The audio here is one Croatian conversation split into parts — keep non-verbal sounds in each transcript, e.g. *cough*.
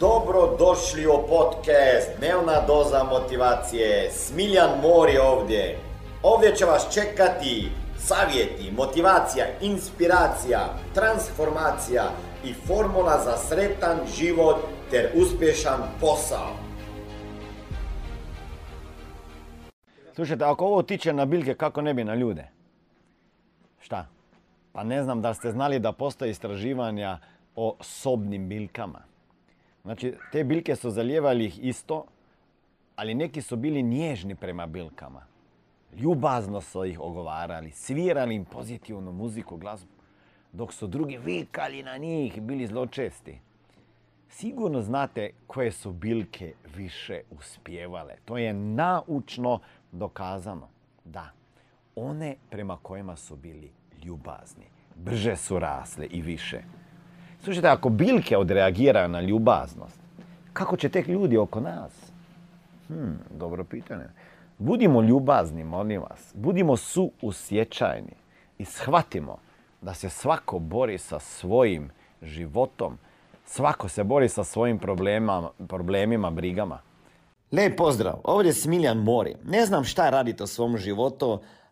Dobro došli u podcast Dnevna doza motivacije. Smiljan Mori ovdje. Ovdje će vas čekati savjeti, motivacija, inspiracija, transformacija i formula za sretan život ter uspješan posao. Slušajte, ako ovo tiče na biljke, kako ne bi na ljude? Šta? Pa ne znam da ste znali da postoje istraživanja o sobnim biljkama. Znači, te biljke su zalijevali ih isto, ali neki su bili nježni prema biljkama. Ljubazno su ih ogovarali, svirali im pozitivnu muziku, glazbu, dok su drugi vikali na njih i bili zločesti. Sigurno znate koje su biljke više uspjevale. To je naučno dokazano. Da, one prema kojima su bili ljubazni, brže su rasle i više. Slušajte, ako biljke odreagiraju na ljubaznost, kako će tek ljudi oko nas? Hmm, dobro pitanje. Budimo ljubazni, molim vas. Budimo suusjećajni i shvatimo da se svako bori sa svojim životom. Svako se bori sa svojim problemima, brigama. Lijep pozdrav, ovdje je Smiljan Mori. Ne znam šta radite u svom životu,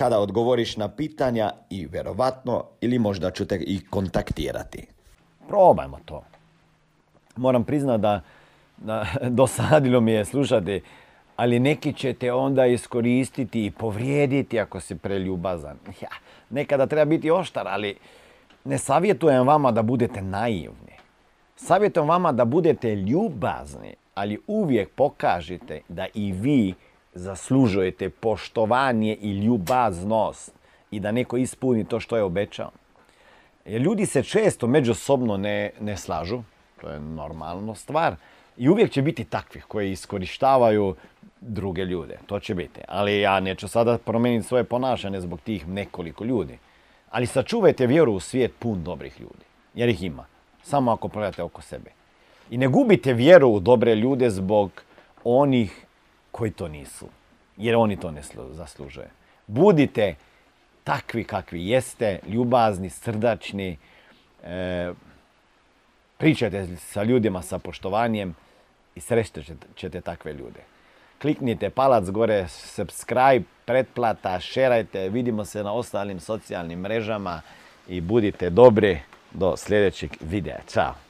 kada odgovoriš na pitanja i vjerovatno ili možda ću te i kontaktirati. Probajmo to. Moram priznati da, da *laughs* dosadilo mi je slušati, ali neki će te onda iskoristiti i povrijediti ako si preljubazan. Ja, nekada treba biti oštar, ali ne savjetujem vama da budete naivni. Savjetujem vama da budete ljubazni, ali uvijek pokažite da i vi zaslužujete poštovanje i ljubaznost i da neko ispuni to što je obećao. Jer ljudi se često međusobno ne, ne slažu, to je normalno stvar, i uvijek će biti takvih koji iskorištavaju druge ljude, to će biti. Ali ja neću sada promijeniti svoje ponašanje zbog tih nekoliko ljudi. Ali sačuvajte vjeru u svijet pun dobrih ljudi, jer ih ima. Samo ako pogledate oko sebe. I ne gubite vjeru u dobre ljude zbog onih koji to nisu. Jer oni to ne zaslužuje. Budite takvi kakvi jeste, ljubazni, srdačni, e, pričajte sa ljudima sa poštovanjem i srećete ćete takve ljude. Kliknite palac gore, subscribe, pretplata, šerajte, vidimo se na ostalim socijalnim mrežama i budite dobri do sljedećeg videa. Ćao!